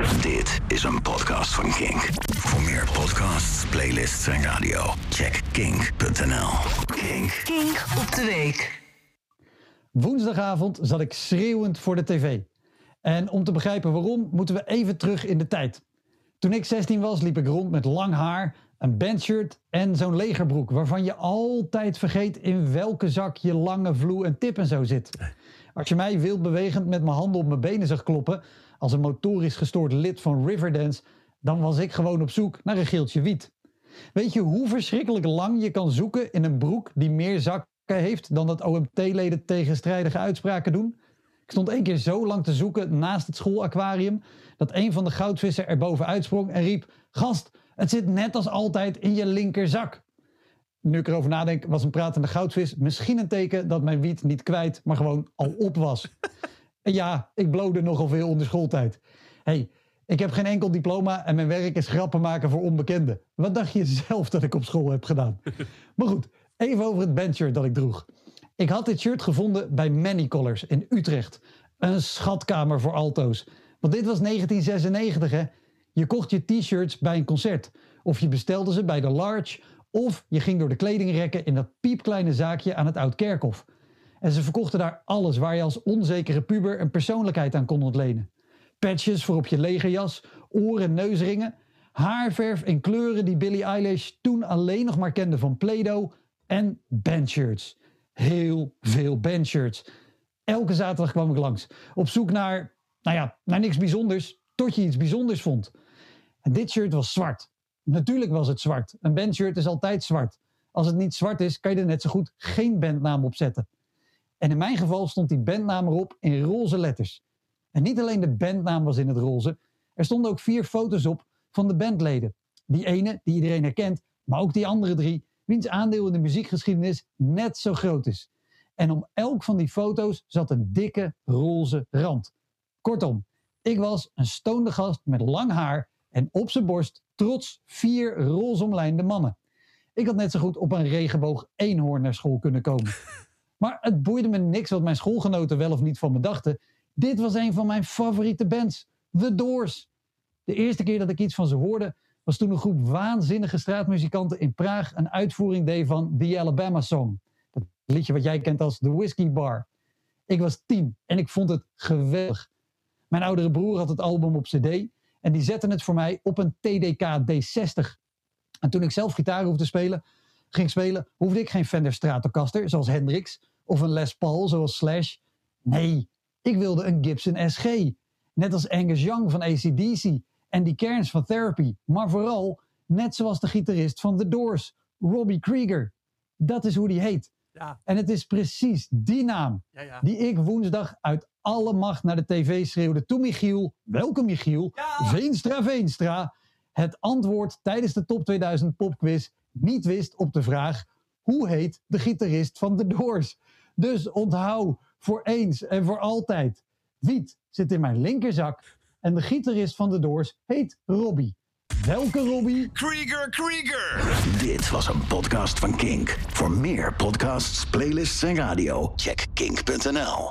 Dit is een podcast van Kink. Voor meer podcasts, playlists en radio, check kink.nl. Kink. Kink op de week. Woensdagavond zat ik schreeuwend voor de tv. En om te begrijpen waarom, moeten we even terug in de tijd. Toen ik 16 was, liep ik rond met lang haar, een bandshirt en zo'n legerbroek... waarvan je altijd vergeet in welke zak je lange vloe en tip en zo zit. Als je mij wildbewegend met mijn handen op mijn benen zag kloppen... als een motorisch gestoord lid van Riverdance... dan was ik gewoon op zoek naar een geeltje wiet. Weet je hoe verschrikkelijk lang je kan zoeken in een broek die meer zakken heeft dan dat OMT-leden tegenstrijdige uitspraken doen? Ik stond één keer zo lang te zoeken naast het schoolaquarium dat een van de goudvissen er bovenuit sprong en riep: Gast, het zit net als altijd in je linkerzak. Nu ik erover nadenk, was een pratende goudvis misschien een teken dat mijn wiet niet kwijt, maar gewoon al op was. en ja, ik blode nogal veel onder schooltijd. hey, ik heb geen enkel diploma en mijn werk is grappen maken voor onbekenden. Wat dacht je zelf dat ik op school heb gedaan? maar goed, even over het bandshirt dat ik droeg. Ik had dit shirt gevonden bij Many Colors in Utrecht. Een schatkamer voor alto's. Want dit was 1996 hè. Je kocht je t-shirts bij een concert. Of je bestelde ze bij de Large. Of je ging door de kledingrekken in dat piepkleine zaakje aan het Oud-Kerkhof. En ze verkochten daar alles waar je als onzekere puber een persoonlijkheid aan kon ontlenen. Patches voor op je legerjas, oren- en neusringen, haarverf in kleuren die Billie Eilish toen alleen nog maar kende van Play-Doh en bandshirts. Heel veel bandshirts. Elke zaterdag kwam ik langs. Op zoek naar, nou ja, naar niks bijzonders, tot je iets bijzonders vond. En dit shirt was zwart. Natuurlijk was het zwart. Een bandshirt is altijd zwart. Als het niet zwart is, kan je er net zo goed geen bandnaam op zetten. En in mijn geval stond die bandnaam erop in roze letters. En niet alleen de bandnaam was in het roze, er stonden ook vier foto's op van de bandleden. Die ene, die iedereen herkent, maar ook die andere drie, wiens aandeel in de muziekgeschiedenis net zo groot is. En om elk van die foto's zat een dikke roze rand. Kortom, ik was een stoonde gast met lang haar en op zijn borst trots vier roze omlijnde mannen. Ik had net zo goed op een regenboog eenhoorn naar school kunnen komen. Maar het boeide me niks wat mijn schoolgenoten wel of niet van me dachten. Dit was een van mijn favoriete bands, The Doors. De eerste keer dat ik iets van ze hoorde, was toen een groep waanzinnige straatmuzikanten in Praag een uitvoering deed van The Alabama Song. Dat liedje wat jij kent als The Whiskey Bar. Ik was tien en ik vond het geweldig. Mijn oudere broer had het album op cd en die zette het voor mij op een TDK D60. En toen ik zelf gitaar hoefde spelen, ging spelen, hoefde ik geen Fender Stratocaster zoals Hendrix of een Les Paul zoals Slash. Nee, ik wilde een Gibson SG. Net als Angus Young van ACDC en die Cairns van Therapy. Maar vooral net zoals de gitarist van The Doors, Robbie Krieger. Dat is hoe die heet. Ja. En het is precies die naam Ja, ja. die ik woensdag uit alle macht naar de tv schreeuwde toen Michiel, welke Michiel. Veenstra Veenstra, het antwoord tijdens de Top 2000 popquiz niet wist op de vraag hoe heet de gitarist van The Doors. Dus onthoud voor eens en voor altijd. Wiet zit in mijn linkerzak en de gitarist van The Doors heet Robbie. Welke Robbie? Krieger, Krieger. Dit was een podcast van Kink. Voor meer podcasts, playlists en radio, check kink.nl.